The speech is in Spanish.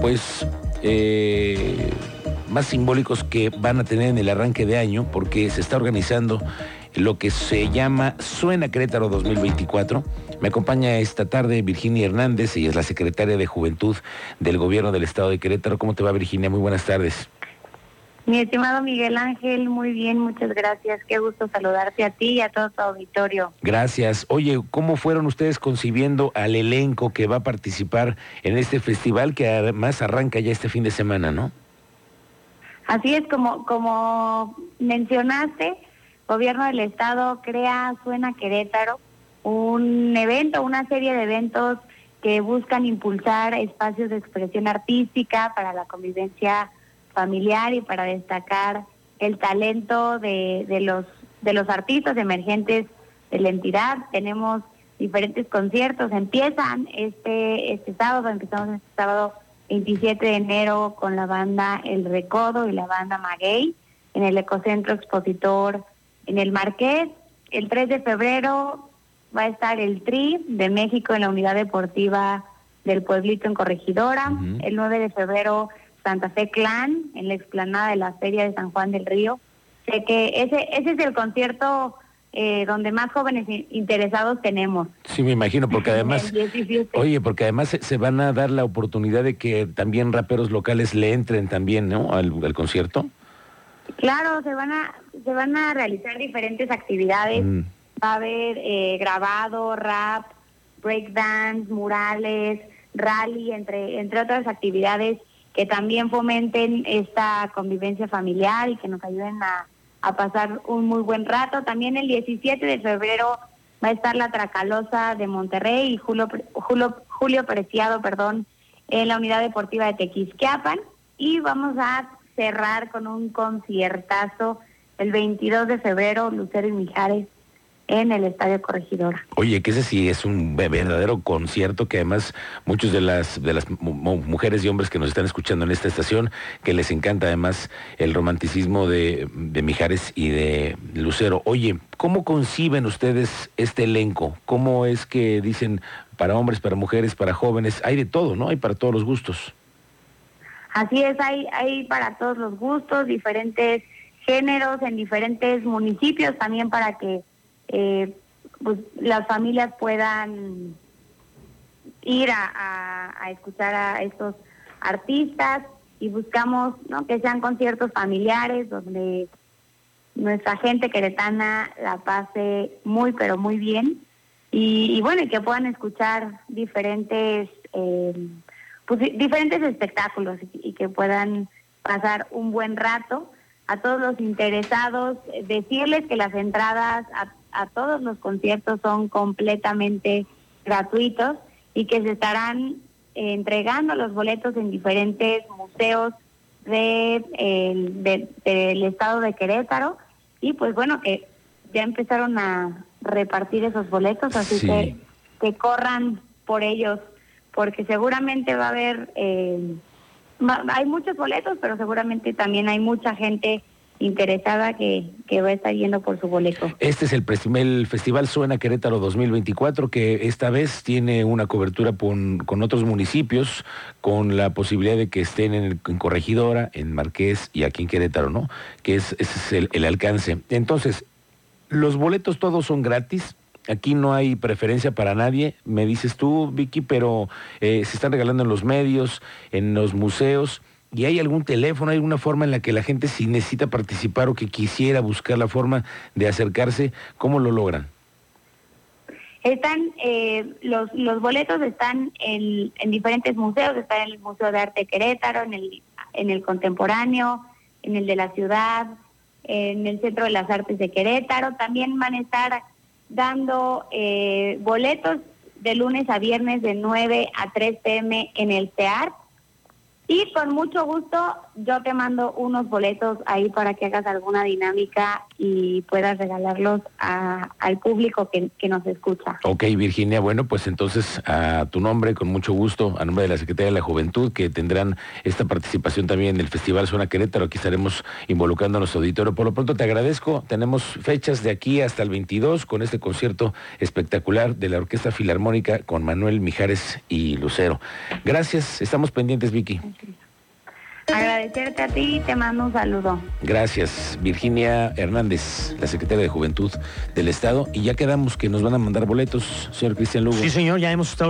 pues, eh, más simbólicos que van a tener en el arranque de año, porque se está organizando lo que se llama Suena Querétaro 2024. Me acompaña esta tarde Virginia Hernández, ella es la secretaria de Juventud del Gobierno del Estado de Querétaro. ¿Cómo te va Virginia? Muy buenas tardes. Mi estimado Miguel Ángel, muy bien, muchas gracias. Qué gusto saludarte a ti y a todo tu auditorio. Gracias. Oye, ¿cómo fueron ustedes concibiendo al elenco que va a participar en este festival que además arranca ya este fin de semana, no? Así es, como, como mencionaste, Gobierno del Estado crea Suena Querétaro, un evento, una serie de eventos que buscan impulsar espacios de expresión artística para la convivencia familiar y para destacar el talento de, de los de los artistas emergentes de la entidad. Tenemos diferentes conciertos. Empiezan este este sábado, empezamos este sábado 27 de enero con la banda El Recodo y la banda Maguey en el Ecocentro Expositor en el Marqués. El 3 de febrero va a estar el TRI de México en la Unidad Deportiva del Pueblito en Corregidora. El 9 de febrero Santa Fe Clan en la explanada de la Feria de San Juan del Río. Sé que ese, ese es el concierto eh, donde más jóvenes interesados tenemos. Sí, me imagino, porque además, oye, porque además se, van a dar la oportunidad de que también raperos locales le entren también, ¿no? Al, concierto. Claro, se van a se van a realizar diferentes actividades. Mm. Va a haber eh, grabado, rap, breakdance, murales, rally, entre entre otras actividades que también fomenten esta convivencia familiar y que nos ayuden a, pasar un muy buen rato. También el 17 de febrero va a estar la Tracalosa de Monterrey y Julio, Julio, Julio Preciado, perdón, en la Unidad Deportiva de Tequisquiapan. Y vamos a cerrar con un conciertazo el 22 de febrero, Lucero y Mijares en el Estadio Corregidora. Oye, que ese sí es un verdadero concierto que además muchos de las de las mujeres y hombres que nos están escuchando en esta estación, que les encanta además el romanticismo de, de Mijares y de Lucero. Oye, ¿cómo conciben ustedes este elenco? ¿Cómo es que dicen para hombres, para mujeres, para jóvenes? Hay de todo, ¿no? Hay para todos los gustos. Así es, hay, hay para todos los gustos, diferentes géneros en diferentes municipios también para que eh, pues las familias puedan ir a, escuchar a estos artistas y buscamos ¿no? que sean conciertos familiares donde nuestra gente queretana la pase muy pero muy bien y, bueno y que puedan escuchar diferentes eh, pues, diferentes espectáculos y, que puedan pasar un buen rato a todos los interesados decirles que las entradas a a todos los conciertos son completamente gratuitos y que se estarán eh, entregando los boletos en diferentes museos de, del estado de Querétaro. Y pues bueno que ya empezaron a repartir esos boletos así que que corran por ellos porque seguramente va a haber eh, hay muchos boletos pero seguramente también hay mucha gente interesada que, que, va a estar yendo por su boleto. Este es el, el, Festival Suena Querétaro 2024, que esta vez tiene una cobertura con, con otros municipios, con la posibilidad de que estén en, Corregidora, en Marqués y aquí en Querétaro, ¿no? Que es, ese es el, alcance. Entonces, los boletos todos son gratis, Aquí no hay preferencia para nadie, me dices tú, Vicky, pero eh, se están regalando en los medios, en los museos. ¿Y hay algún teléfono, hay alguna forma en la que la gente si necesita participar o que quisiera buscar la forma de acercarse, cómo lo logran? Están, eh, los, los boletos están en, en, diferentes museos, está en el Museo de Arte Querétaro, en el, en el Contemporáneo, en el de la ciudad, en el Centro de las Artes de Querétaro. También van a estar dando eh, boletos de lunes a viernes de 9 a 3 pm en el CEAR y con mucho gusto yo te mando unos boletos ahí para que hagas alguna dinámica y puedas regalarlos al público que, que nos escucha. Ok, Virginia, bueno, pues entonces a tu nombre, con mucho gusto, a nombre de la Secretaría de la Juventud, que tendrán esta participación también en el Festival Zona Querétaro, aquí estaremos involucrando a nuestro auditorio. Por lo pronto te agradezco, tenemos fechas de aquí hasta el 22 con este concierto espectacular de la Orquesta Filarmónica con Manuel Mijares y Lucero. Gracias, estamos pendientes, Vicky. Agradecerte a ti y te mando un saludo. Gracias, Virginia Hernández, la secretaria de Juventud del Estado. Y ya quedamos que nos van a mandar boletos, señor Cristian Lugo. Sí, señor, ya hemos estado